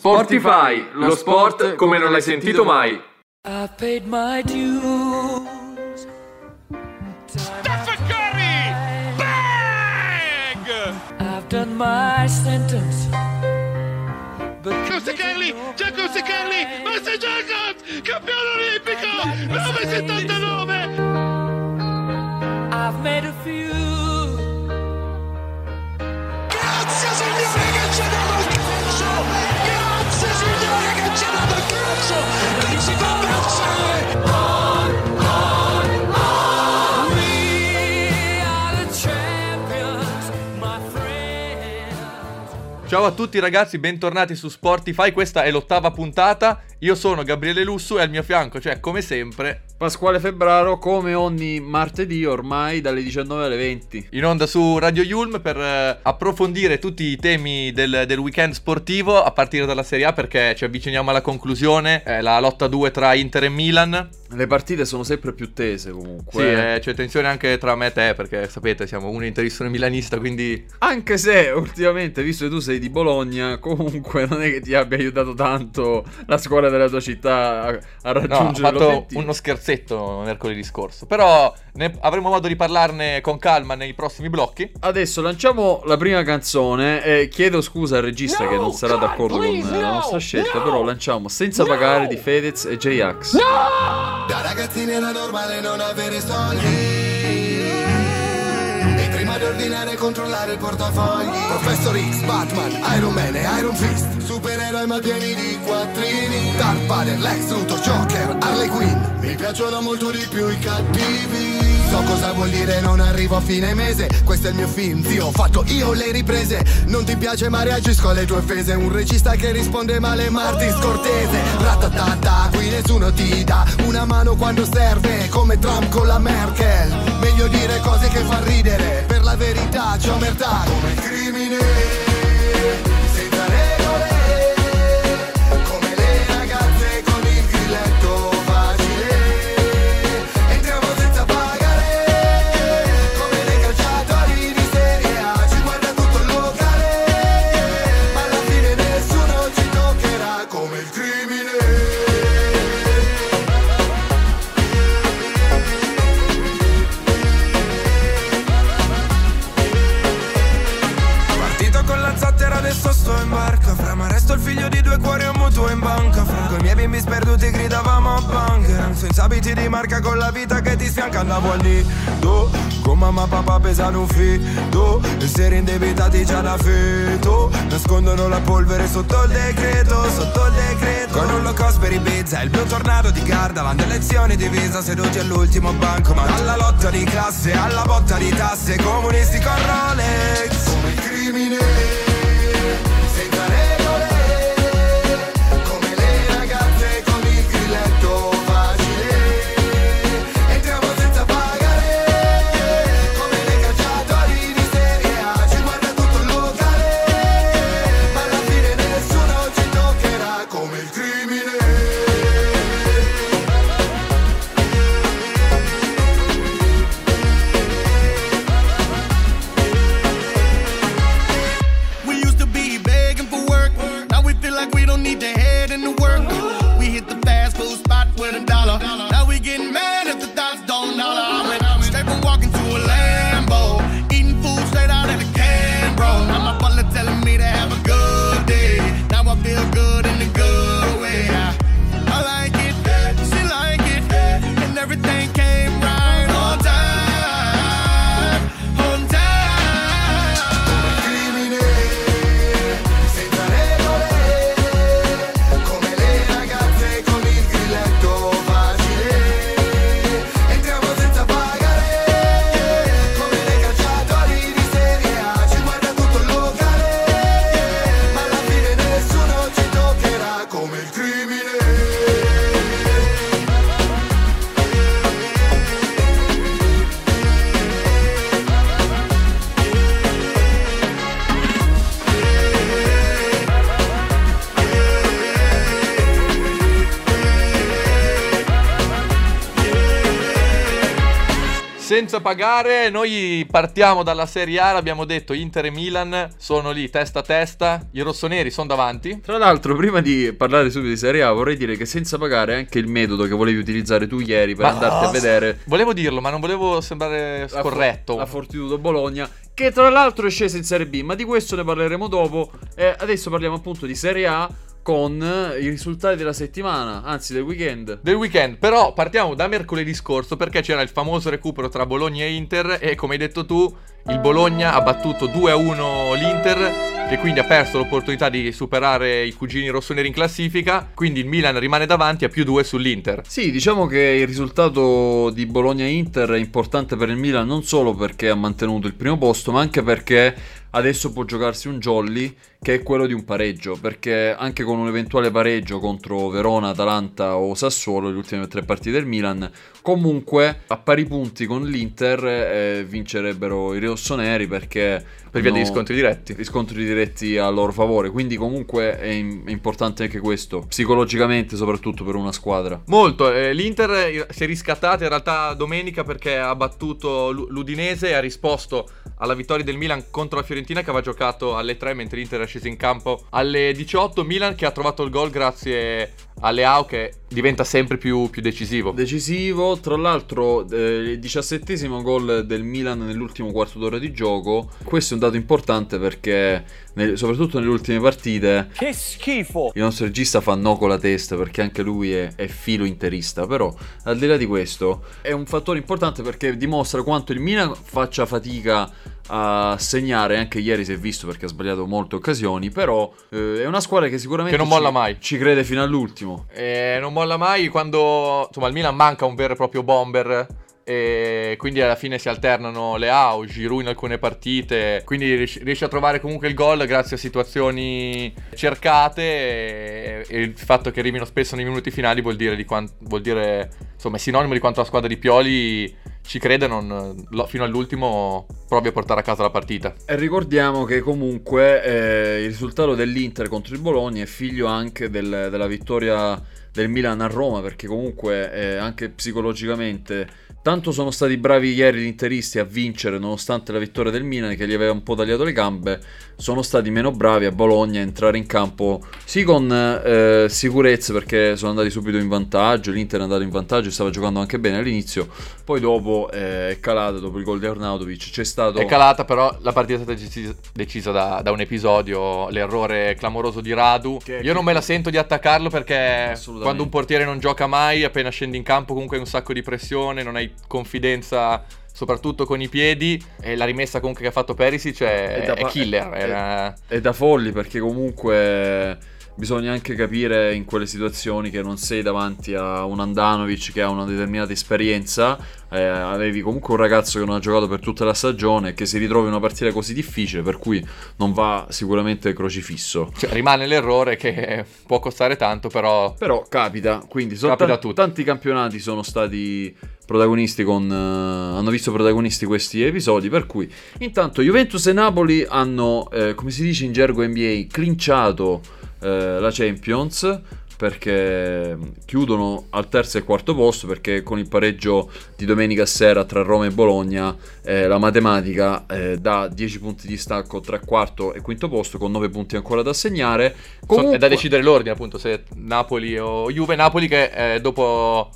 Sportify, lo sport come non l'hai sentito mai. I've paid my dues. Stephen Curry! Bang! I've done my sentence. Giusto Kelly! Giacomo Kelly! Master Jacobs! Campione olimpico! 979! I've made a few. Grazie signore che ci Ciao a tutti ragazzi, bentornati su Sportify, questa è l'ottava puntata. Io sono Gabriele Lussu e al mio fianco, cioè come sempre, Pasquale Febbraro come ogni martedì ormai dalle 19 alle 20. in onda su Radio Yulm per eh, approfondire tutti i temi del, del weekend sportivo a partire dalla Serie A perché ci avviciniamo alla conclusione, eh, la lotta 2 tra Inter e Milan. Le partite sono sempre più tese Sì, comunque. eh, c'è tensione anche tra me e te perché sapete siamo uno interista e milanista, quindi Anche se ultimamente, visto che tu sei di Bologna, comunque non è che ti abbia aiutato tanto la squadra della tua città a, a no, ho raggiungere fatto l'obiettivo. uno scherzetto mercoledì scorso. Però ne- avremo modo di parlarne con calma nei prossimi blocchi. Adesso lanciamo la prima canzone e chiedo scusa al regista che non sarà d'accordo con la nostra scelta, però lanciamo Senza pagare di Fedez e J-Ax. Da ragazzini era normale non avere soldi prima di ordinare e controllare il portafogli. Professor X, Batman, Iron Man e Iron Fist. Supereroi ma pieni di quattrini. Darth Vader, Lex Luthor, Joker, Harley Quinn. Mi piacciono molto di più i cattivi So cosa vuol dire non arrivo a fine mese. Questo è il mio film, zio, ho fatto io le riprese. Non ti piace ma reagisco alle tue offese. Un regista che risponde male Martin scortese Ratatata, qui nessuno ti dà Una mano quando serve Come Trump con la Merkel. Meglio dire cose che fa ridere. Per la verità c'è omertà Come crimine mutuo in banca Fra coi miei bimbi sperduti gridavamo a bunker Senza abiti di marca con la vita che ti sfianca andavo al nido Con mamma e papà pesano un fido E seri indebitati già da feto Nascondono la polvere sotto il decreto, sotto il decreto. Con un low cost per Ibiza, il blu tornado di Gardaland Elezioni divisa seduti all'ultimo banco. Ma dalla lotta di classe alla botta di tasse. Comunisti con Rolex. Come il senza pagare, noi partiamo dalla Serie A, l'abbiamo detto, Inter e Milan sono lì testa a testa, i rossoneri sono davanti. Tra l'altro, prima di parlare subito di Serie A, vorrei dire che senza pagare è anche il metodo che volevi utilizzare tu ieri per Ma- andarti a vedere Volevo dirlo, ma non volevo sembrare la For- scorretto. La Fortitudo Bologna, che tra l'altro è scesa in Serie B, ma di questo ne parleremo dopo. E adesso parliamo appunto di Serie A con eh, i risultati della settimana, anzi del weekend. del weekend. Però partiamo da mercoledì scorso perché c'era il famoso recupero tra Bologna e Inter e come hai detto tu, il Bologna ha battuto 2-1 l'Inter che quindi ha perso l'opportunità di superare i cugini rossoneri in classifica, quindi il Milan rimane davanti a più 2 sull'Inter. Sì, diciamo che il risultato di Bologna-Inter è importante per il Milan non solo perché ha mantenuto il primo posto, ma anche perché adesso può giocarsi un jolly che è quello di un pareggio, perché anche con un eventuale pareggio contro Verona, Atalanta o Sassuolo, le ultime tre partite del Milan, comunque a pari punti con l'Inter eh, vincerebbero i rossoneri perché Per via degli scontri diretti. riscontri diretti a loro favore, quindi comunque è, im- è importante anche questo, psicologicamente soprattutto per una squadra. Molto, eh, l'Inter eh, si è riscattata in realtà domenica perché ha battuto l'U- l'Udinese e ha risposto alla vittoria del Milan contro la Fiorentina che aveva giocato alle 3 mentre l'Inter era sceso in campo alle 18. Milan che ha trovato il gol grazie a Leao che diventa sempre più, più decisivo. Decisivo, tra l'altro eh, il diciassettesimo gol del Milan nell'ultimo quarto d'ora di gioco, questo è un dato importante perché nel- soprattutto nelle ultime partite Che schifo! il nostro regista fa no con la testa perché anche lui è, è filo interista, però al di là di questo è un fattore importante perché dimostra quanto il Milan faccia fatica a segnare, anche ieri si è visto perché ha sbagliato molte occasioni, però eh, è una squadra che sicuramente Che non molla ci- mai. ci crede fino all'ultimo. E non molla mai quando insomma il Milan manca un vero e proprio bomber e quindi alla fine si alternano Leao, Giroud in alcune partite, quindi riesce a trovare comunque il gol grazie a situazioni cercate e, e il fatto che arrivino spesso nei minuti finali vuol dire, di quan- vuol dire insomma è sinonimo di quanto la squadra di Pioli ci crede non, fino all'ultimo provi a portare a casa la partita. E ricordiamo che comunque eh, il risultato dell'Inter contro il Bologna è figlio anche del- della vittoria del Milan a Roma, perché comunque eh, anche psicologicamente tanto sono stati bravi ieri gli interisti a vincere nonostante la vittoria del Milan che gli aveva un po' tagliato le gambe, sono stati meno bravi a Bologna a entrare in campo sì con eh, sicurezza perché sono andati subito in vantaggio, l'Inter è andato in vantaggio e stava giocando anche bene all'inizio, poi dopo eh, è calata dopo il gol di Arnautovic, c'è stato... È calata, però la partita è stata decisa, decisa da, da un episodio, l'errore clamoroso di Radu. Che- Io non me la sento di attaccarlo perché quando un portiere non gioca mai, appena scendi in campo comunque hai un sacco di pressione, non hai confidenza soprattutto con i piedi e la rimessa comunque che ha fatto Perisic è, È da è killer. è- È da folli perché comunque bisogna anche capire in quelle situazioni che non sei davanti a un Andanovic che ha una determinata esperienza, eh, avevi comunque un ragazzo che non ha giocato per tutta la stagione e che si ritrova in una partita così difficile per cui non va sicuramente crocifisso. cioè, rimane l'errore che può costare tanto, però Però capita, quindi sono Capita tutti. tanti campionati sono stati protagonisti con eh, hanno visto protagonisti questi episodi, per cui intanto Juventus e Napoli hanno eh, come si dice in gergo NBA clinciato eh, la Champions perché chiudono al terzo e quarto posto perché con il pareggio di domenica sera tra Roma e Bologna eh, la matematica eh, dà 10 punti di stacco tra quarto e quinto posto con 9 punti ancora da segnare So- è da decidere l'ordine, appunto, se Napoli o Juve. Napoli che eh, dopo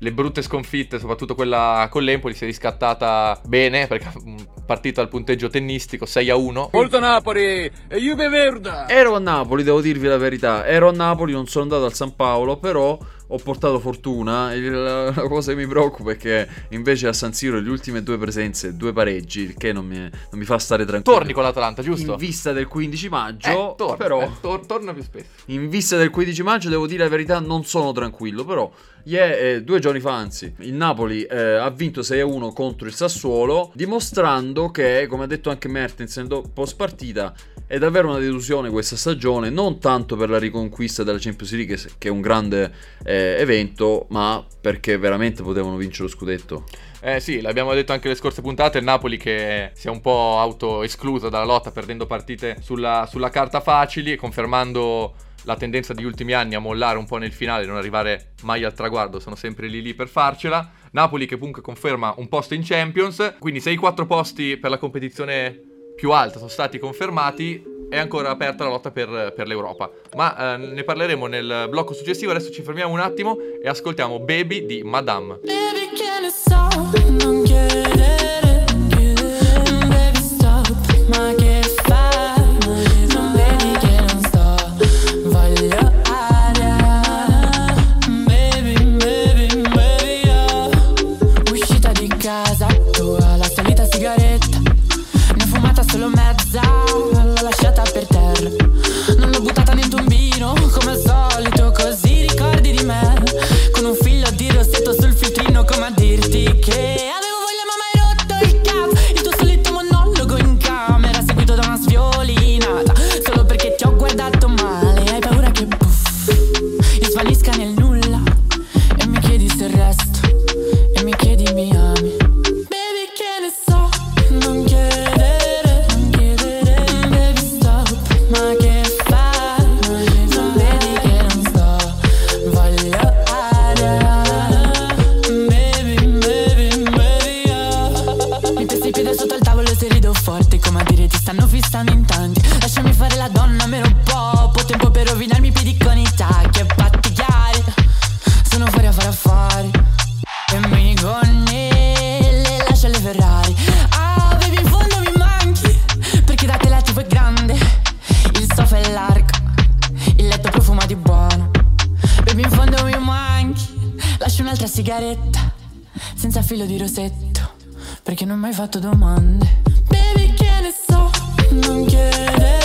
le brutte sconfitte, soprattutto quella con l'Empoli, si è riscattata bene perché mm, partito al punteggio tennistico 6 a 1. Molto Napoli e Juve Verda! Ero a Napoli, devo dirvi la verità. Ero a Napoli, non sono andato al San Paolo, però ho portato fortuna. La cosa che mi preoccupa è che invece a San Siro le ultime due presenze, due pareggi, il che non mi, non mi fa stare tranquillo. Torni con l'Atalanta, giusto? In vista del 15 maggio, Eh, torna, però eh, tor- torna più spesso. in vista del 15 maggio devo dire la verità, non sono tranquillo, però ie- eh, due giorni fa anzi, il Napoli eh, ha vinto 6-1 contro il Sassuolo, dimostrando che, come ha detto anche Mertens do- post partita, è davvero una delusione questa stagione, non tanto per la riconquista della Champions League, che è un grande eh, evento, ma perché veramente potevano vincere lo scudetto. Eh sì, l'abbiamo detto anche le scorse puntate, il Napoli che si è un po' auto-escluso dalla lotta perdendo partite sulla, sulla carta facili e confermando la tendenza degli ultimi anni a mollare un po' nel finale, non arrivare mai al traguardo, sono sempre lì lì per farcela. Napoli che comunque conferma un posto in Champions, quindi se i quattro posti per la competizione più alta sono stati confermati, è ancora aperta la lotta per, per l'Europa. Ma eh, ne parleremo nel blocco successivo, adesso ci fermiamo un attimo e ascoltiamo Baby di Madame. Sigaretta Senza filo di rosetto Perché non mi hai fatto domande. Baby, che ne so Non chiedere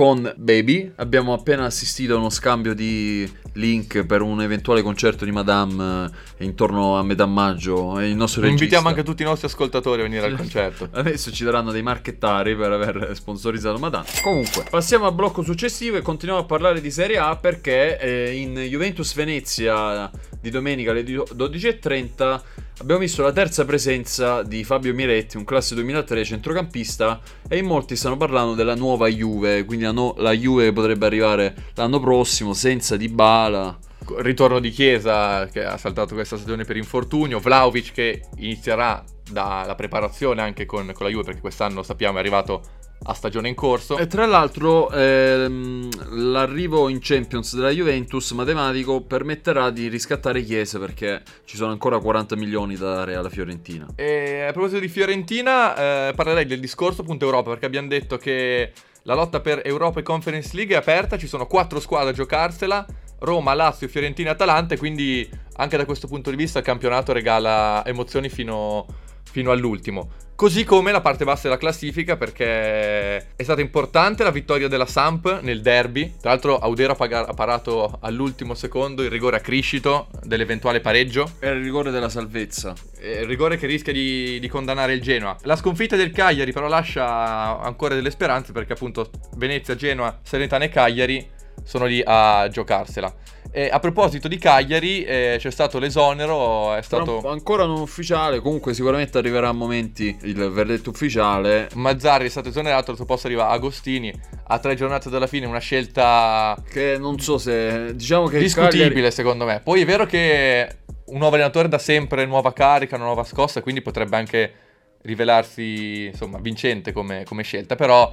con Baby. Abbiamo appena assistito a uno scambio di link per un eventuale concerto di Madame eh, intorno a metà maggio. E il nostro regista. Invitiamo anche tutti i nostri ascoltatori a venire al concerto. Adesso ci daranno dei marchettari per aver sponsorizzato Madame. Comunque, passiamo al blocco successivo e continuiamo a parlare di Serie A perché eh, in Juventus Venezia di domenica alle 12.30 abbiamo visto la terza presenza di Fabio Miretti, un classe 2003 centrocampista e in molti stanno parlando della nuova Juve, quindi la, no- la Juve potrebbe arrivare l'anno prossimo senza Dybala. Ritorno di Chiesa che ha saltato questa stagione per infortunio. Vlaovic che inizierà dalla preparazione anche con, con la Juve perché quest'anno sappiamo è arrivato a stagione in corso. E tra l'altro ehm, l'arrivo in Champions della Juventus matematico permetterà di riscattare Chiesa perché ci sono ancora 40 milioni da dare alla Fiorentina. E a proposito di Fiorentina, eh, parlerei del discorso punto Europa perché abbiamo detto che la lotta per Europa e Conference League è aperta, ci sono quattro squadre a giocarsela, Roma, Lazio, Fiorentina e Atalanta, quindi anche da questo punto di vista il campionato regala emozioni fino, fino all'ultimo. Così come la parte bassa della classifica perché è stata importante la vittoria della Samp nel derby. Tra l'altro Audero ha, paga- ha parato all'ultimo secondo il rigore a criscito dell'eventuale pareggio. È il rigore della salvezza. Eh, Il rigore che rischia di, di condannare il Genoa. La sconfitta del Cagliari però lascia ancora delle speranze perché appunto Venezia, Genoa, Salernitana e Cagliari sono lì a giocarsela. E a proposito di Cagliari, eh, c'è stato l'esonero, è Però stato... ancora non ufficiale, comunque sicuramente arriverà a momenti il verdetto ufficiale. Mazzarri è stato esonerato, al suo posto arriva Agostini. A tre giornate dalla fine una scelta Che non so se diciamo che il discutibile Cagliari- secondo me. Poi è vero che un nuovo allenatore dà sempre nuova carica, una nuova scossa, quindi potrebbe anche rivelarsi insomma vincente come, come scelta, però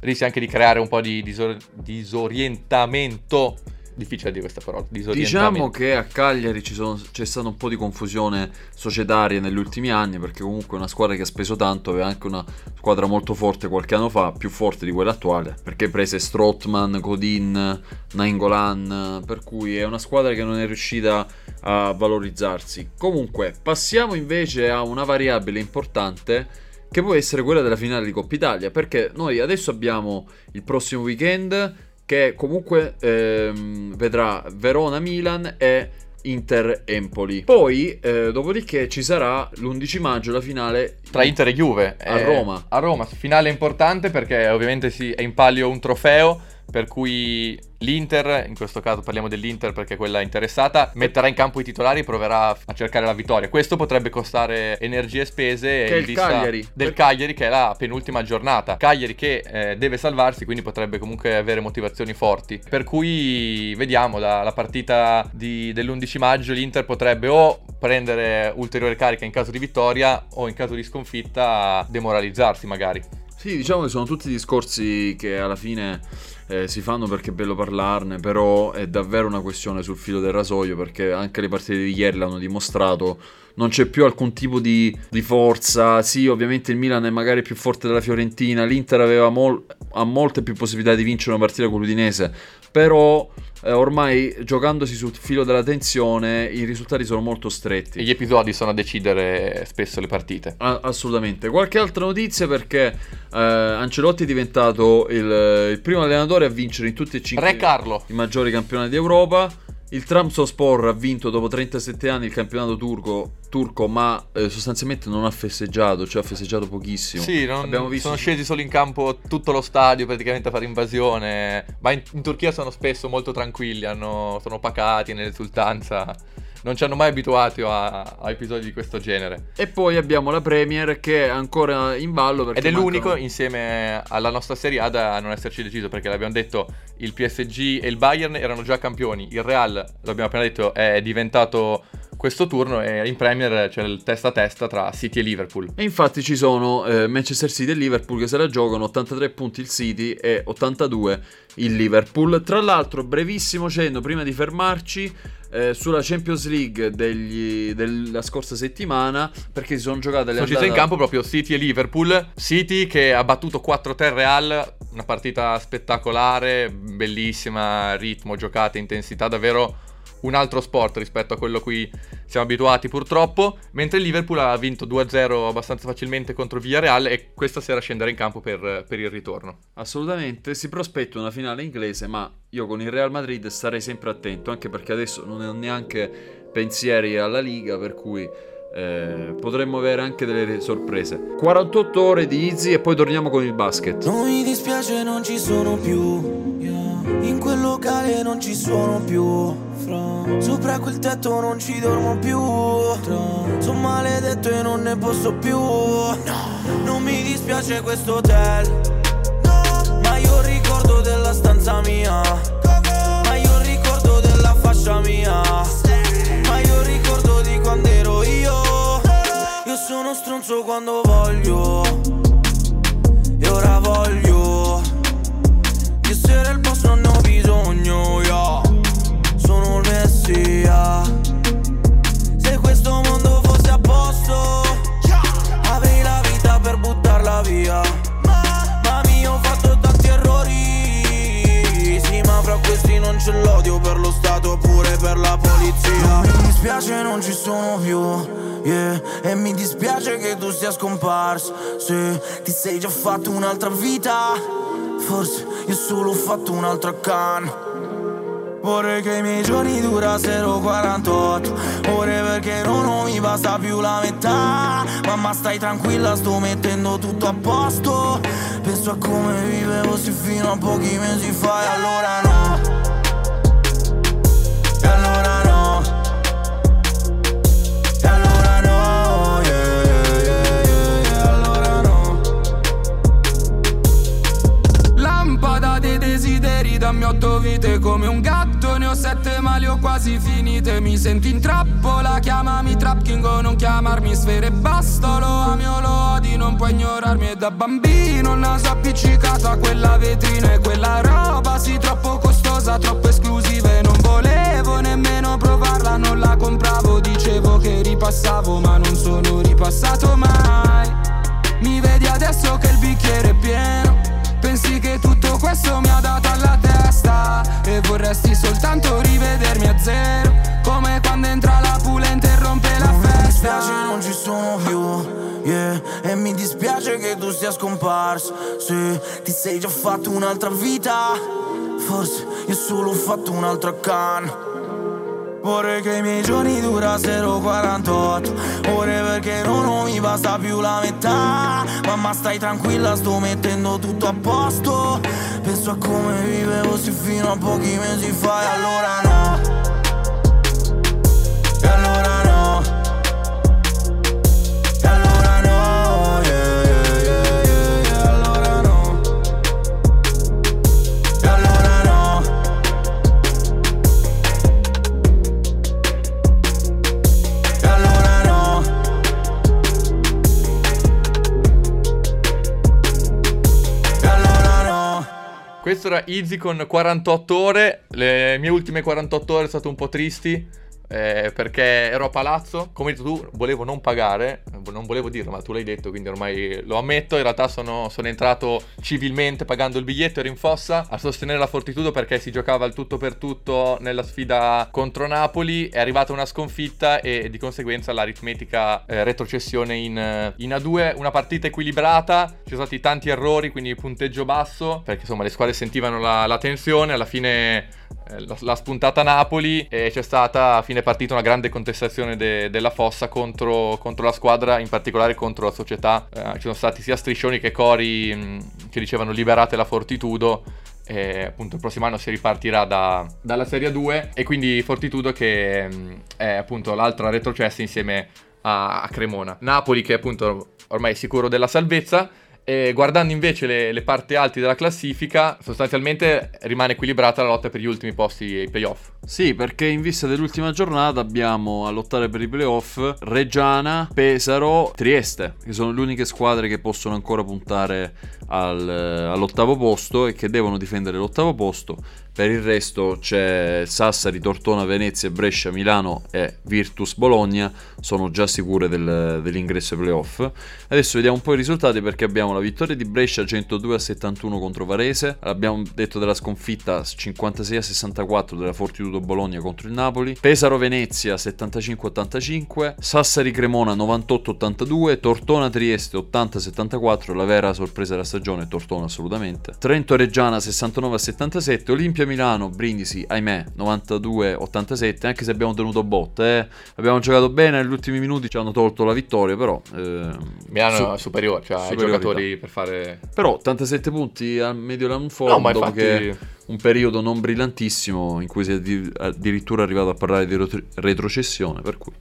rischia anche di creare un po' di disor- disorientamento difficile dire questa parola. Diciamo che a Cagliari sono- c'è stata un po' di confusione societaria negli ultimi anni perché comunque è una squadra che ha speso tanto aveva anche una squadra molto forte qualche anno fa, più forte di quella attuale, perché prese Strottman, Godin, Nainggolan, per cui è una squadra che non è riuscita a valorizzarsi. Comunque, passiamo invece a una variabile importante che può essere quella della finale di Coppa Italia, perché noi adesso abbiamo il prossimo weekend che comunque ehm, vedrà Verona-Milan e Inter-Empoli. Poi, eh, dopodiché, ci sarà l'11 maggio la finale Tra Inter e Juve. A Eh, Roma. A Roma, finale importante perché ovviamente si, è in palio un trofeo per cui l'Inter, in questo caso parliamo dell'Inter perché è quella interessata, metterà in campo i titolari e proverà a cercare la vittoria. Questo potrebbe costare energie e spese Che è il Cagliari. del Cagliari che è la penultima giornata. Cagliari che eh, deve salvarsi, quindi potrebbe comunque avere motivazioni forti. Per cui vediamo la, la partita di- dell'11 maggio l'Inter potrebbe o prendere ulteriore carica in caso di vittoria o in caso di sconfitta demoralizzarsi magari. Sì, diciamo che sono tutti discorsi che alla fine eh, si fanno perché è bello parlarne, però è davvero una questione sul filo del rasoio perché anche le partite di ieri l'hanno dimostrato. Non c'è più alcun tipo di, di forza. Sì, ovviamente il Milan è magari più forte della Fiorentina. L'Inter aveva mol- ha molte più possibilità di vincere una partita con l'Udinese. Però eh, ormai giocandosi sul filo della tensione i risultati sono molto stretti. E gli episodi sono a decidere spesso le partite. Ah, assolutamente. Qualche altra notizia perché eh, Ancelotti è diventato il, il primo allenatore a vincere in tutti e cinque Re Carlo. i maggiori campionati d'Europa. Il Trabzonspor ha vinto dopo 37 anni il campionato turco, turco ma eh, sostanzialmente non ha festeggiato, cioè ha festeggiato pochissimo. Sì, non- visto sono scesi solo in campo tutto lo stadio praticamente a fare invasione. Ma in, in Turchia sono spesso molto tranquilli, hanno- sono pacati nell'esultanza. Non ci hanno mai abituati a, a episodi di questo genere. E poi abbiamo la Premier che è ancora in ballo Ed è l'unico mancano- insieme alla nostra Serie A da non esserci deciso perché l'abbiamo detto il PSG e il Bayern erano già campioni, il Real, l'abbiamo appena detto, è diventato questo turno e in Premier c'è il testa a testa tra City e Liverpool. E infatti ci sono eh, Manchester City e Liverpool che se la giocano 83 punti il City e 82 il Liverpool. Tra l'altro, brevissimo cenno prima di fermarci eh, sulla Champions League degli- della scorsa settimana perché si sono giocate le Sono scese in andate- campo proprio City e Liverpool. City che ha battuto 4-3 Real, una partita spettacolare, bellissima, ritmo, giocata, intensità, davvero un altro sport rispetto a quello a cui siamo abituati purtroppo, mentre il Liverpool ha vinto 2-0 abbastanza facilmente contro Villarreal e questa sera scenderà in campo per, per il ritorno. Assolutamente, si prospetta una finale inglese, ma io con il Real Madrid starei sempre attento, anche perché adesso non ho neanche pensieri alla Liga, per cui eh, potremmo avere anche delle sorprese. 48 ore di Easy e poi torniamo con il basket. Non mi dispiace, non ci sono più. yeah. Quel locale non ci sono più. Fra. Sopra quel tetto non ci dormo più. Tra. Sono maledetto e non ne posso più. No. Non mi dispiace questo hotel. No. Ma io ricordo della stanza mia. Ma io ricordo della fascia mia. Ma io ricordo di quando ero io. Io sono stronzo quando voglio. E ora non c'è l'odio per lo Stato oppure per la polizia. Mi dispiace, non ci sono più. Yeah. E mi dispiace che tu sia scomparso. Se ti sei già fatto un'altra vita, forse io solo ho fatto un'altra can. Vorrei che i miei giorni durassero 48 ore perché non, non mi basta più la metà. Mamma stai tranquilla, sto mettendo tutto a posto. Penso a come vivevo sì fino a pochi mesi fa e allora no. Dammi otto vite come un gatto Ne ho sette ma le ho quasi finite. Mi sento in trappola, chiamami Trap King o non chiamarmi Sfere. Basta Lo ami o lo odi, non puoi ignorarmi E da bambino il naso appiccicato a quella vetrina E quella roba. Sì troppo costosa, troppo esclusiva E non volevo nemmeno provarla, non la compravo Dicevo che ripassavo ma non sono ripassato mai. Mi vedi adesso che il bicchiere è pieno Pensi che tutto questo mi ha dato alla testa? E vorresti soltanto rivedermi a zero. Come quando entra la pulente e rompe la Mi festa. dispiace non ci sono più yeah. E mi dispiace che tu sia scomparso. Sì, ti sei già fatto un'altra vita. Forse io solo ho fatto un'altra canna Vorrei che i miei giorni durassero 48 Ore perché non, mi basta più la metà. Mamma stai tranquilla sto mettendo tutto a posto. Penso a come vivevo sì fino a pochi mesi fa E allora no Era Easy con 48 ore. Le mie ultime 48 ore sono state un po' tristi. Eh, perché ero a palazzo, come hai detto tu, volevo non pagare, non volevo dirlo, ma tu l'hai detto, quindi ormai lo ammetto. In realtà sono, sono entrato civilmente pagando il biglietto, ero in fossa a sostenere la Fortitudo perché si giocava il tutto per tutto nella sfida contro Napoli. È arrivata una sconfitta e di conseguenza l'aritmetica eh, retrocessione in, in A2. Una partita equilibrata, ci sono stati tanti errori, quindi punteggio basso, perché insomma le squadre sentivano la, la tensione. Alla fine eh, l'ha, l'ha spuntata Napoli e c'è stata a fine partita una grande contestazione de- della fossa contro, contro la squadra, in particolare contro la società. Eh, ci sono stati sia striscioni che cori mh, che dicevano liberate la Fortitudo. E appunto il prossimo anno si ripartirà da- dalla Serie 2 e quindi Fortitudo che mh, è appunto l'altra retrocessa insieme a, a Cremona. Napoli che appunto ormai è sicuro della salvezza e guardando invece le, le parti alte della classifica, sostanzialmente rimane equilibrata la lotta per gli ultimi posti ai playoff. Sì, perché in vista dell'ultima giornata abbiamo a lottare per i playoff Reggiana, Pesaro, Trieste, che sono le uniche squadre che possono ancora puntare al- all'ottavo posto e che devono difendere l'ottavo posto. Per il resto c'è Sassari, Tortona, Venezia, Brescia, Milano e Virtus Bologna, sono già sicure del- dell'ingresso ai playoff. Adesso vediamo un po' i risultati perché abbiamo la vittoria di Brescia 102 a 71 contro Varese, abbiamo detto della sconfitta 56 a 64 della Fortitudo Bologna contro il Napoli, Pesaro Venezia 75 85, Sassari Cremona 98 82, Tortona Trieste 80 74, la vera sorpresa della stagione Tortona assolutamente, Trento Reggiana 69 a 77, Olimpia Milano Brindisi ahimè 92 87, anche se abbiamo tenuto botte, eh. abbiamo giocato bene negli ultimi minuti ci hanno tolto la vittoria però ehm, Milano su- è superiore, cioè i giocatori per fare... però 87 punti al medio long form No, infatti- che un periodo non brillantissimo in cui si è addi- addirittura arrivato a parlare di retro- retrocessione per cui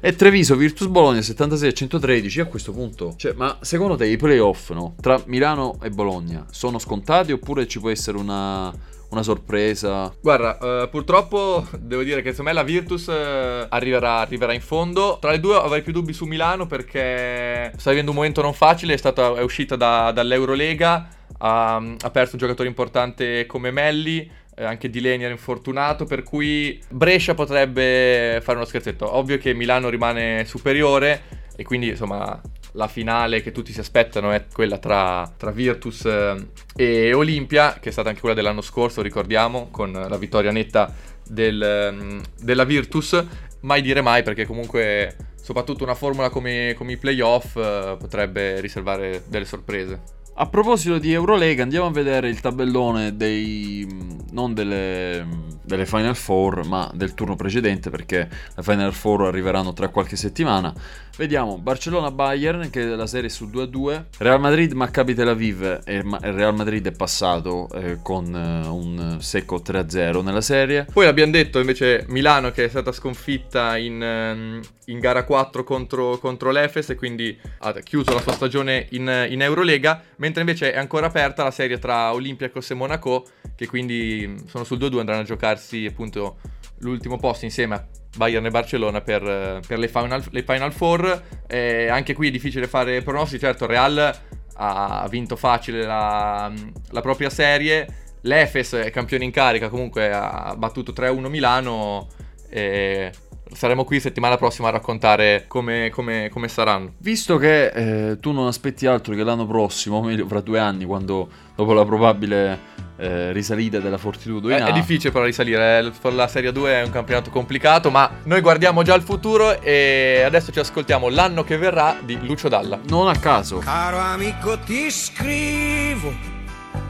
e Treviso Virtus Bologna 76 a 113 a questo punto cioè, ma secondo te i playoff no? tra Milano e Bologna sono scontati oppure ci può essere una, una sorpresa Guarda, eh, purtroppo devo dire che secondo me la Virtus eh, arriverà, arriverà in fondo. Tra le due avrei più dubbi su Milano perché sta vivendo un momento non facile, è, stata, è uscita da- dall'Eurolega, ha, ha perso un giocatore importante come Melli, eh, anche Di Leni era infortunato, per cui Brescia potrebbe fare uno scherzetto. Ovvio che Milano rimane superiore e quindi insomma la finale che tutti si aspettano è quella tra, tra Virtus eh, e Olimpia, che è stata anche quella dell'anno scorso, ricordiamo, con la vittoria netta del, ehm, della Virtus. Mai dire mai, perché comunque, soprattutto una formula come, come i playoff eh, potrebbe riservare delle sorprese. A proposito di Eurolega, andiamo a vedere il tabellone dei. non delle, delle Final Four, ma del turno precedente, perché le Final Four arriveranno tra qualche settimana. Vediamo Barcellona-Bayern, che la serie è su 2-2. Real Madrid, Maccabi Tel Aviv. E il Real Madrid è passato eh, con eh, un secco 3-0 nella serie. Poi abbiamo detto invece Milano che è stata sconfitta in, ehm, in gara 4 contro, contro l'Efes e quindi ha chiuso la sua stagione in, in Eurolega, mentre invece è ancora aperta la serie tra Olympiacos e Monaco, che quindi mh, sono sul 2-2, andranno a giocarsi appunto l'ultimo posto insieme a Bayern e Barcellona per, eh, per le, final, le Final Four. Eh, anche qui è difficile fare pronostici, certo Real ha vinto facile la, la propria serie. l'Efes è campione in carica, comunque ha battuto 3-1 Milano e saremo qui settimana prossima a raccontare come, come- come saranno. Visto che eh, tu non aspetti altro che l'anno prossimo, o meglio fra due anni, quando dopo la probabile eh, risalita della Fortitudo in È, è difficile però risalire, eh, la Serie 2 è un campionato complicato, ma noi guardiamo già il futuro e adesso ci ascoltiamo l'anno che verrà di Lucio Dalla. non a caso, Caro amico ti scrivo,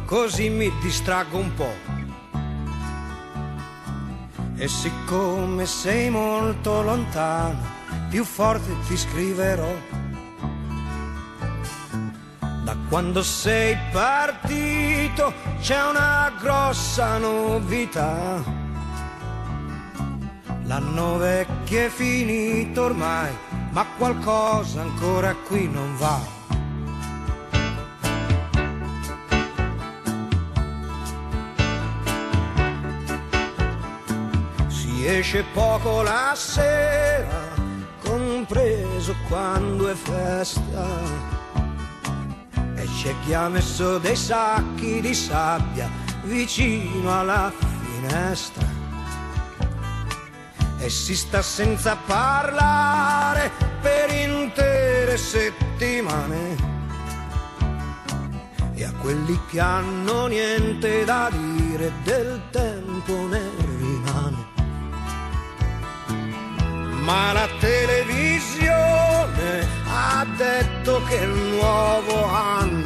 così mi distraggo un po'. E siccome sei molto lontano, più forte ti scriverò. Da quando sei partito c'è una grossa novità. L'anno vecchio è finito ormai, ma qualcosa ancora qui non va. Si esce poco la sera, compreso quando è festa. C'è chi ha messo dei sacchi di sabbia vicino alla finestra. E si sta senza parlare per intere settimane. E a quelli che hanno niente da dire del tempo ne rimane. Ma la televisione ha detto che il nuovo anno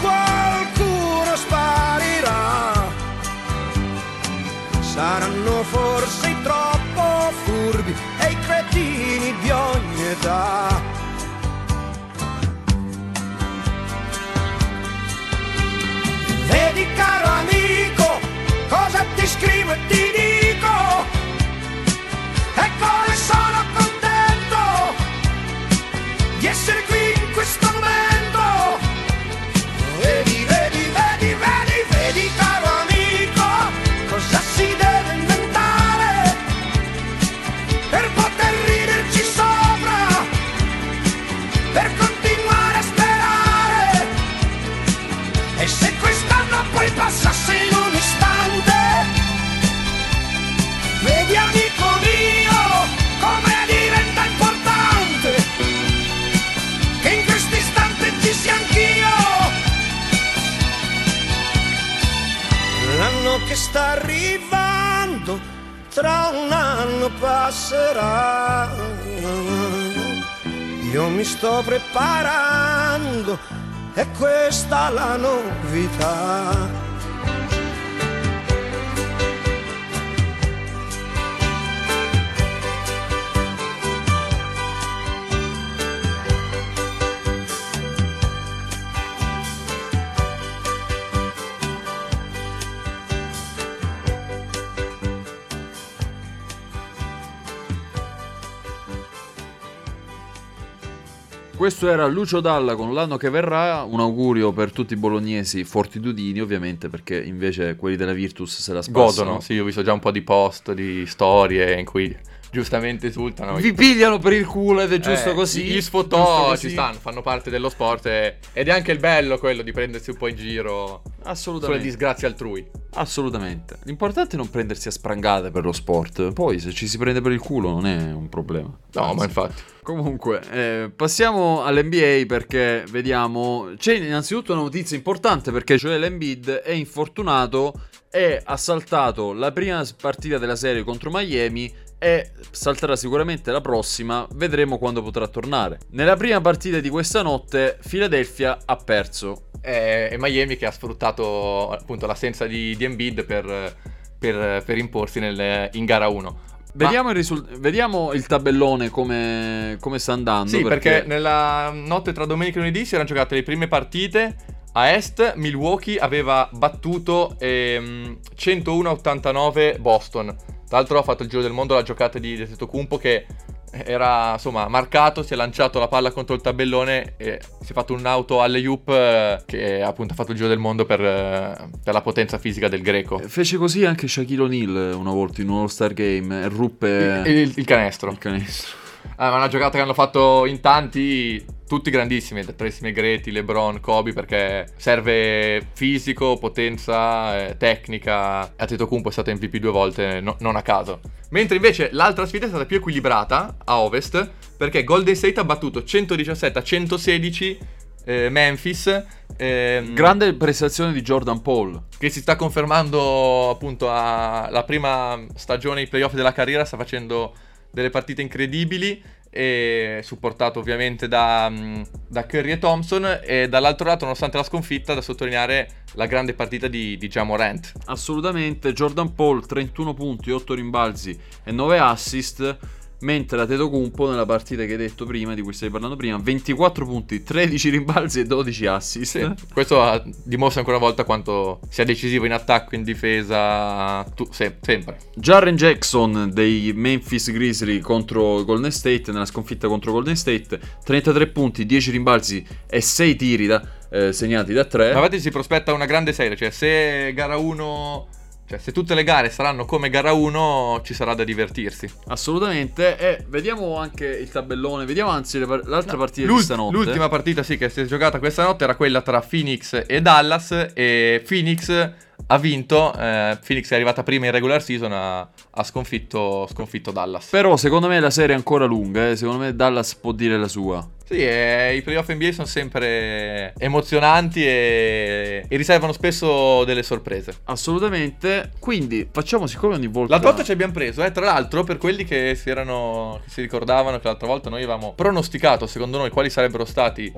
qualcuno sparirà. Saranno forse troppo furbi e i cretini di ogni età. Vedi caro amico, cosa ti scrivo e ti dico, e anno passerà. Io mi sto preparando, è questa la novità. Questo era Lucio Dalla con l'anno che verrà. Un augurio per tutti i bolognesi fortitudini, ovviamente, perché invece quelli della Virtus se la spassano. Godono, sì, ho visto già un po' di post, di storie in cui giustamente esultano. Vi pigliano per il culo ed è giusto Eh, così. Gli così. ci stanno, fanno parte dello sport e- ed è anche il bello quello di prendersi un po' in giro Assolutamente. sulle disgrazie altrui. Assolutamente. L'importante è non prendersi a sprangate per lo sport. Poi se ci si prende per il culo non è un problema. No, Anzi. ma infatti. Comunque, eh, passiamo all'NBA perché vediamo. C'è innanzitutto una notizia importante perché cioè l'Embiid è infortunato e ha saltato la prima partita della serie contro Miami e salterà sicuramente la prossima, vedremo quando potrà tornare. Nella prima partita di questa notte Philadelphia ha perso. È Miami che ha sfruttato appunto l'assenza di, di Embiid per, per- per imporsi nel- in gara 1. Vediamo il, risul- vediamo il tabellone come, come sta andando. Sì, perché... nella notte tra domenica e lunedì si erano giocate le prime partite. A est Milwaukee aveva battuto ehm, 101-89 Boston. Tra l'altro ha fatto il giro del mondo la giocata di Tetocumpo che era insomma marcato, si è lanciato la palla contro il tabellone e si è fatto un'auto alle Hoop eh, che appunto ha fatto il giro del mondo per, eh, per la potenza fisica del greco. Fece così anche Shaquille O'Neal una volta in un All-Star Game e ruppe Il, il- il canestro. il canestro. Ah, ma una giocata che hanno fatto in tanti, tutti grandissimi, da Tracy McGrady, LeBron, Kobe, perché serve fisico, potenza, eh, tecnica. Antetokounmpo è stato MVP due volte, no- non a caso. Mentre invece l'altra sfida è stata più equilibrata a Ovest, perché Golden State ha battuto 117 a 116 eh, Memphis. ehm, Grande prestazione di Jordan Paul. che si sta confermando appunto alla prima stagione ai playoff della carriera, sta facendo delle partite incredibili supportato ovviamente da, mm, da Curry e Thompson e dall'altro lato nonostante la sconfitta da sottolineare la grande partita di, di Ja Morant. Assolutamente, Jordan Paul 31 punti, 8 rimbalzi e 9 assist, mentre la Tetocumpo nella partita che hai detto prima, di cui stai parlando prima, 24 punti, 13 rimbalzi e 12 assist. Sì, questo dimostra ancora una volta quanto sia decisivo in attacco, in difesa, tu- se- sempre. Jaren Jackson dei Memphis Grizzly contro Golden State, nella sconfitta contro Golden State, 33 punti, 10 rimbalzi e 6 tiri da- eh, segnati da 3. Ma infatti si prospetta una grande serie, cioè se gara 1, cioè se tutte le gare saranno come gara 1 ci sarà da divertirsi. Assolutamente, e vediamo anche il tabellone, vediamo anzi par- l'altra partita L'ult- di stanotte. L'ultima partita sì che si è giocata questa notte era quella tra Phoenix e Dallas e Phoenix ha vinto, eh, Phoenix è arrivata prima in regular season, ha, ha sconfitto, sconfitto Dallas. Però secondo me la serie è ancora lunga, eh. secondo me Dallas può dire la sua. Sì, e i playoff NBA sono sempre emozionanti e, e riservano spesso delle sorprese. Assolutamente, quindi facciamo siccome ogni volta... L'altra volta ci abbiamo preso, eh, tra l'altro, per quelli che si erano. che si ricordavano che l'altra volta noi avevamo pronosticato, secondo noi, quali sarebbero stati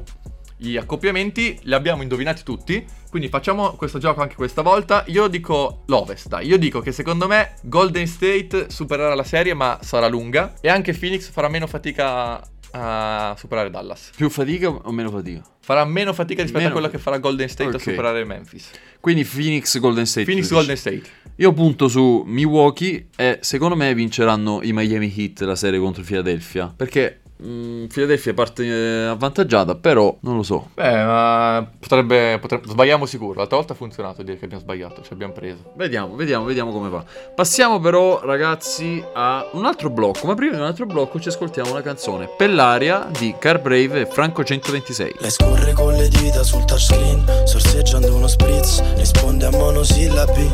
gli accoppiamenti, li abbiamo indovinati tutti. Quindi facciamo questo gioco anche questa volta. Io dico l'Ovest, dai. Io dico che secondo me Golden State supererà la serie, ma sarà lunga. E anche Phoenix farà meno fatica a superare Dallas. Più fatica o meno fatica? Farà meno fatica rispetto Meno a quella fatica. che farà Golden State Ok. a superare Memphis. Quindi Phoenix Golden State. Phoenix Golden. State. Io punto su Milwaukee e secondo me vinceranno i Miami Heat la serie contro Philadelphia. Perché Philadelphia parte eh, avvantaggiata, però non lo so. Beh, ma potrebbe, potrebbe- Sbagliamo sicuro. L'altra volta ha funzionato dire che abbiamo sbagliato. Ci abbiamo preso. Vediamo, vediamo, vediamo come va. Passiamo però, ragazzi, a un altro blocco. Ma prima di un altro blocco ci ascoltiamo una canzone. Pellaria di Car Brave e Franco 126. Lei scorre con le dita sul touchscreen Sorseggiando uno spritz Risponde a monosillabi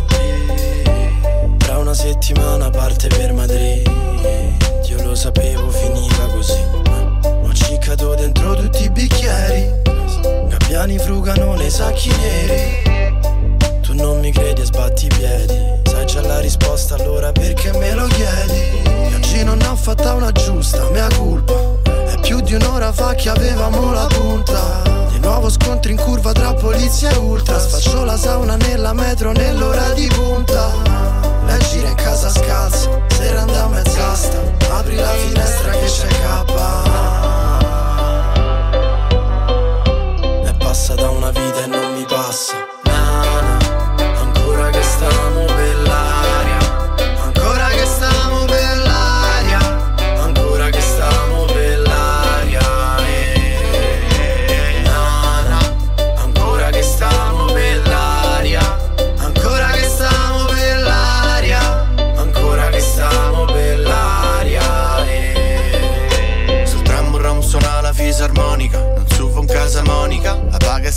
Tra una settimana parte per Madrid Io lo sapevo finiva così. Ho ciccato dentro tutti i bicchieri. Gabbiani frugano nei sacchi neri. Tu non mi credi e sbatti i piedi. Sai già la risposta allora perché me lo chiedi? E oggi non ho fatta una giusta, mea colpa È più di un'ora fa che avevamo la punta nuovo scontri in curva tra polizia e ultras Faccio la sauna nella metro nell'ora di punta. Lei gira in casa scalza, sera anda a mezz'asta Apri la finestra che c'è K E passa da una vita e non mi passa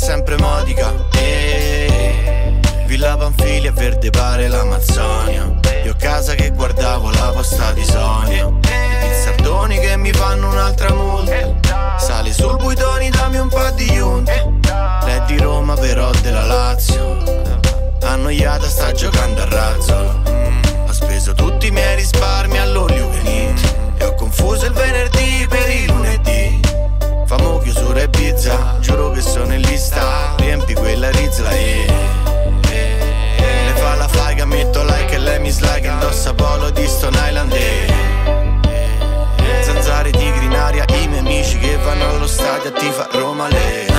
sempre modica. Eh. verde pare l'Amazzonia. Io a casa che guardavo la posta di Sonia. I pizzardoni che mi fanno un'altra multa. Sali sul buitoni, dammi un po' di yunta Lei di Roma però della Lazio. Annoiata sta giocando a razzo. Mm, Ho speso tutti i miei risparmi all'all allo stadio a tifa Roma le...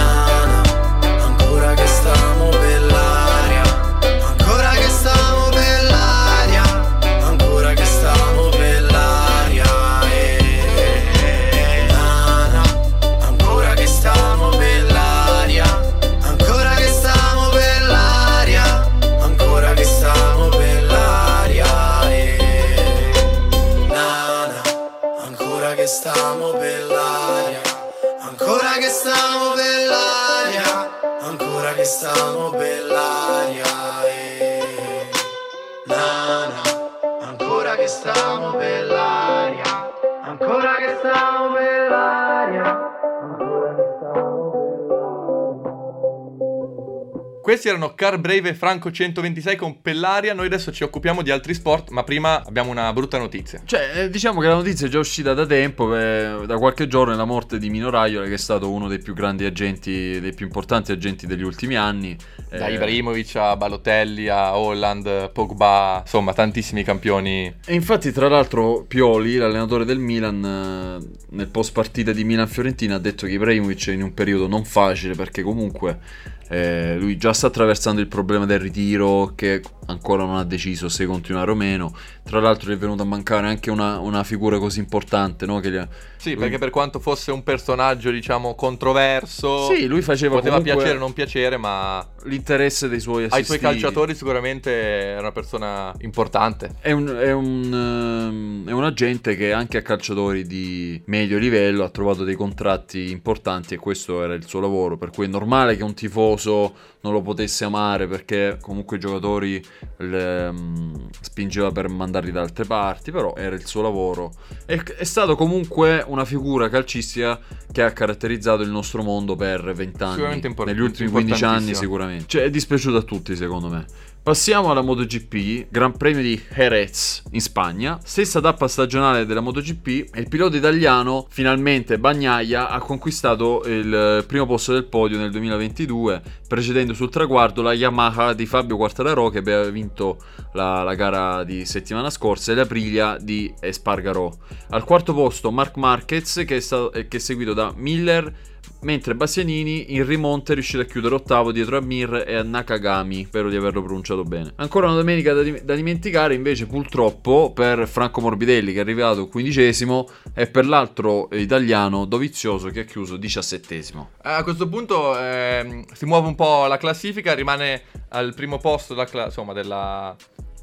Questi erano Car Brave e Franco 126 con Pellaria. Noi adesso ci occupiamo di altri sport, ma prima abbiamo una brutta notizia. Cioè, eh, diciamo che la notizia è già uscita da tempo, eh, da qualche giorno è la morte di Mino Raiola, che è stato uno dei più grandi agenti, dei più importanti agenti degli ultimi anni. Da Eh, Ibrahimovic a Balotelli a Holland, Pogba, insomma tantissimi campioni. E infatti, tra l'altro, Pioli, l'allenatore del Milan, eh, nel post partita di Milan-Fiorentina, ha detto che Ibrahimovic è in un periodo non facile perché comunque eh, lui già sta attraversando il problema del ritiro, che ancora non ha deciso se continuare o meno. Tra l'altro, gli è venuta a mancare anche una, una figura così importante, no? Ha- Sì, lui- perché per quanto fosse un personaggio, diciamo, controverso, Sì, lui faceva poteva comunque piacere o non piacere, ma l'interesse dei suoi ai assistiti. suoi calciatori sicuramente era una persona importante. È un, è, un, ehm, è un agente che anche a calciatori di medio livello ha trovato dei contratti importanti e questo era il suo lavoro, per cui è normale che un tifoso non lo potesse amare perché comunque i giocatori le, mm, spingeva per mandarli da altre parti, però era il suo lavoro. È, è stato comunque una figura calcistica che ha caratterizzato il nostro mondo per vent'anni. Sicuramente import- Negli ultimi 15 anni sicuramente. Cioè è dispiaciuto a tutti secondo me. Passiamo alla MotoGP, Gran Premio di Jerez in Spagna. Stessa tappa stagionale della MotoGP e il pilota italiano, finalmente Bagnaia, ha conquistato il primo posto del podio nel 2022, precedendo sul traguardo la Yamaha di Fabio Quartararo che aveva vinto la, la gara di settimana scorsa e l'Aprilia di Espargaro. Al quarto posto Mark Marquez che è, stato, che è seguito da Miller mentre Bastianini in rimonta è riuscito a chiudere ottavo dietro a Mir e a Nakagami, spero di averlo pronunciato bene. Ancora una domenica da, da dimenticare invece purtroppo per Franco Morbidelli che è arrivato quindicesimo e per l'altro italiano Dovizioso che ha chiuso diciassettesimo. A questo punto ehm, si muove un po' la classifica, rimane al primo posto della, cla- insomma, della,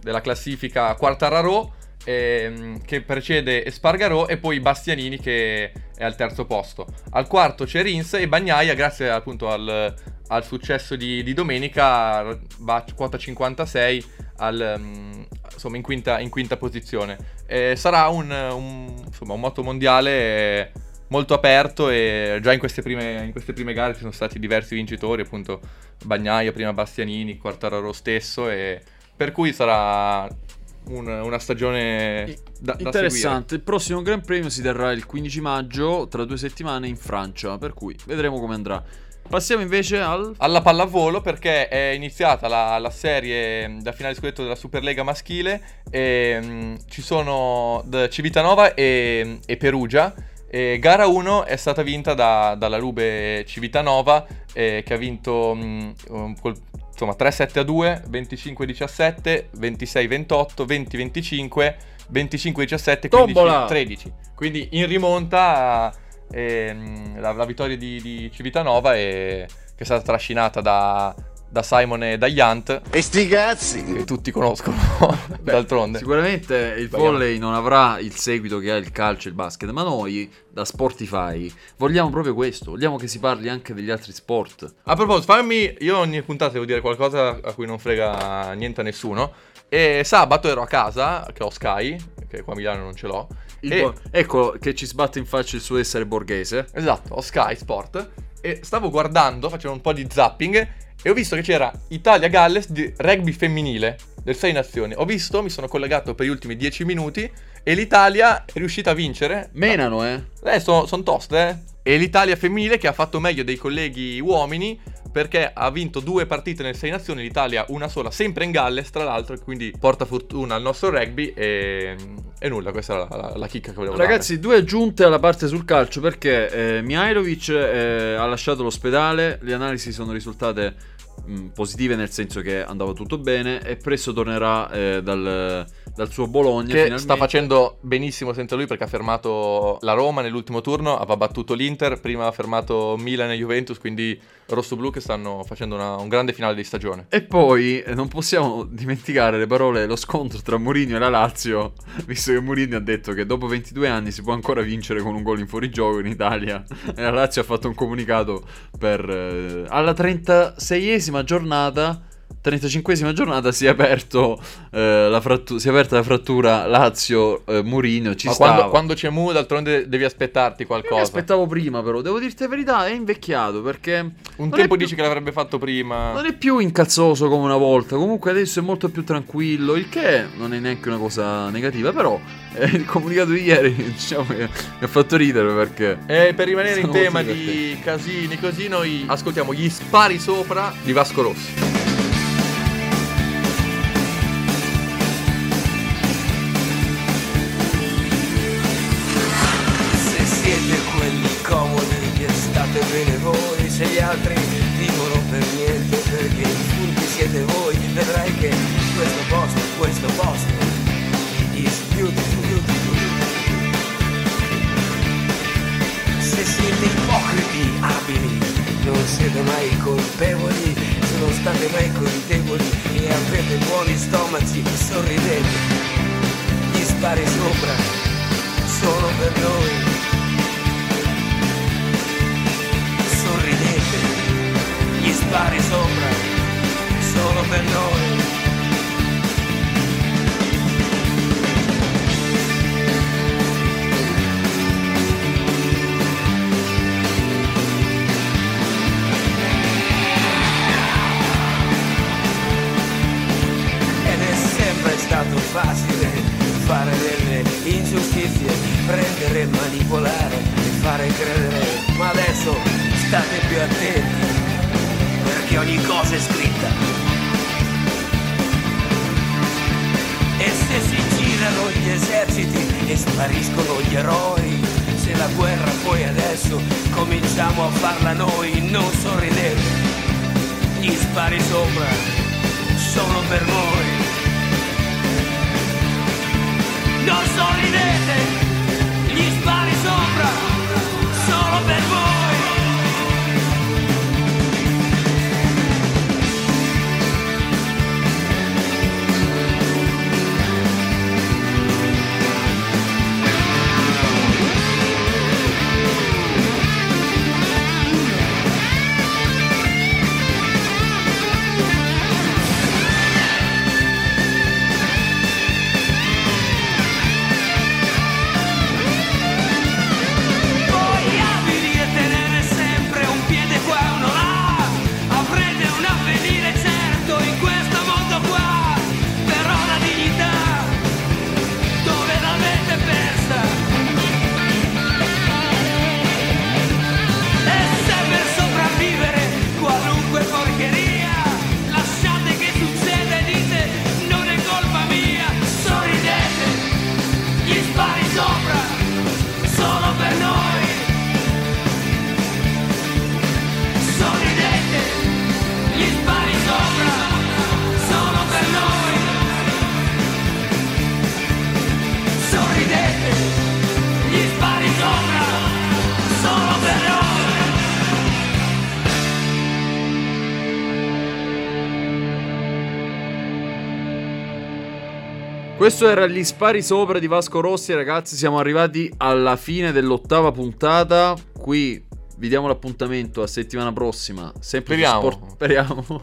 della classifica Quartararo ehm, che precede Espargarò e poi Bastianini che è al terzo posto. Al quarto c'è Rins e Bagnaia grazie appunto al, al successo di, di domenica va a quota 56 al, mm, insomma, in, quinta, in quinta posizione. Eh, sarà un, un, insomma, un moto mondiale molto aperto e già in queste, prime, in queste prime gare ci sono stati diversi vincitori, appunto Bagnaia, prima Bastianini, Quartararo stesso, e per cui sarà un- una stagione da, da Interessante, il prossimo Gran Premio si terrà il 15 maggio tra due settimane in Francia, per cui vedremo come andrà. Passiamo invece al... alla pallavolo perché è iniziata la, la serie da finale scudetto della Superlega maschile e mm, ci sono Civitanova e, e Perugia e gara 1 è stata vinta da- dalla Lube Civitanova eh, che ha vinto mm, um, col- insomma 3-7 a 2, 25-17, 26-28, 20-25, 25-17 Tombola! 15-13 quindi in rimonta ehm, la, la vittoria di, di Civitanova è, che è stata trascinata da, da Simon e da Yant. E sti cazzi! Che tutti conoscono, d'altronde. Sicuramente il volley non avrà il seguito che ha il calcio e il basket, ma noi da Sportify vogliamo proprio questo, vogliamo che si parli anche degli altri sport. A proposito, fammi. Io ogni puntata devo dire qualcosa a cui non frega niente a nessuno. E sabato ero a casa, che ho Sky, che qua a Milano non ce l'ho. E- bo- ecco che ci sbatte in faccia il suo essere borghese. Esatto, ho Sky Sport. E stavo guardando, facevo un po' di zapping. E ho visto che c'era Italia-Galles di rugby femminile del 6 nazioni. Ho visto, mi sono collegato per gli ultimi 10 minuti. E l'Italia è riuscita a vincere. Menano, eh? Eh, sono son toste, eh. E l'Italia femminile che ha fatto meglio dei colleghi uomini perché ha vinto due partite nel 6 nazioni, l'Italia una sola, sempre in Galles tra l'altro, quindi porta fortuna al nostro rugby e, e nulla, questa era la, la- la chicca che volevo Ragazzi, due aggiunte alla parte sul calcio perché eh, Mihailovic eh, ha lasciato l'ospedale, le analisi sono risultate mh, positive nel senso che andava tutto bene e presto tornerà eh, dal, dal suo Bologna. Che finalmente. sta facendo benissimo senza lui perché ha fermato la Roma nell'ultimo turno, aveva battuto l'Inter, prima ha fermato Milan e Juventus, quindi rosso-blu che stanno facendo una- un grande finale di stagione. E poi eh, non possiamo dimenticare le parole, lo scontro tra Mourinho e la Lazio, visto che Mourinho ha detto che dopo 22 anni si può ancora vincere con un gol in fuorigioco in Italia. E la Lazio ha fatto un comunicato per... eh, alla 36esima giornata... 35esima giornata si è, aperto, eh, la frattu- si è aperta la frattura Lazio-Mourinho. Ci Ma quando, quando c'è Mu, d'altronde devi aspettarti Io mi qualcosa. aspettavo prima, però devo dirti la verità, è invecchiato perché. Un tempo più- dici che l'avrebbe fatto prima. Non è più incazzoso come una volta, comunque adesso è molto più tranquillo, il che non è neanche una cosa negativa, però eh, il comunicato di ieri diciamo che mi ha fatto ridere perché... E per rimanere in tema di casini così, noi ascoltiamo gli spari sopra di Vasco Rossi. Altri vivono per niente perché i furbi siete voi, vedrai che questo posto, questo posto is beautiful. beautiful. Se siete ipocriti, abili, non siete mai colpevoli, se non state mai colpevoli e avete buoni stomaci, sorridete. Gli spari sopra sono per noi. Gli spari sopra sono per noi. Ed è sempre stato facile fare delle ingiustizie, prendere, manipolare e fare credere. Ma adesso state più attenti, ogni cosa è scritta. E se si girano gli eserciti e spariscono gli eroi, se la guerra poi adesso cominciamo a farla noi, non sorridete. Gli spari sopra sono per voi. Non sorridete, gli spari sopra, solo per voi. Questo era gli spari sopra di Vasco Rossi, ragazzi. Siamo arrivati alla fine dell'ottava puntata. Qui vi diamo l'appuntamento a settimana prossima. Sempre Speriamo. Sport- Speriamo.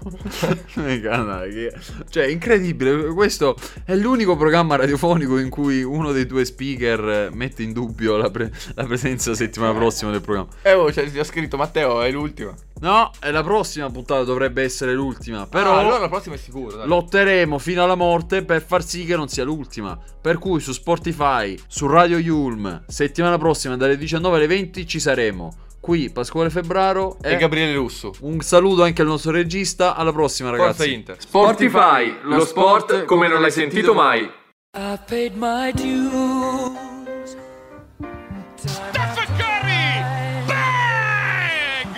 Che- cioè, incredibile. Questo è l'unico programma radiofonico in cui uno dei due speaker eh, mette in dubbio la, pre- la presenza settimana prossima del programma. Eh, oh, c'è, c'è scritto Matteo, è l'ultima. No, è la prossima puntata dovrebbe essere l'ultima. Però Ah, allora la prossima è sicuro. dai. lotteremo fino alla morte per far sì che non sia l'ultima. Per cui su Spotify, su Radio Yulm, settimana prossima dalle 19 alle 20 ci saremo. Qui Pasquale Febbraro E Gabriele Russo. Un saluto anche al nostro regista. Alla prossima, ragazzi. Forza Inter. Spotify, lo sport come non l'hai sentito mai. I paid my dues. Stephen Curry! Bang!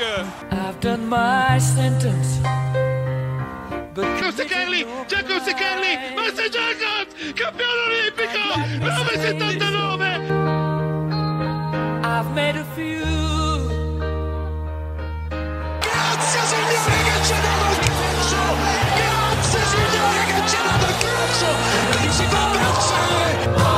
I've done my sentence. Giacomo Kelly! Giacomo Kelly! Master Jacobs! Campione olimpico! 979! I've made a few. Grazie Signore che ci ha calcio! Grazie Signore che ci ha calcio! Che ci fa pensare!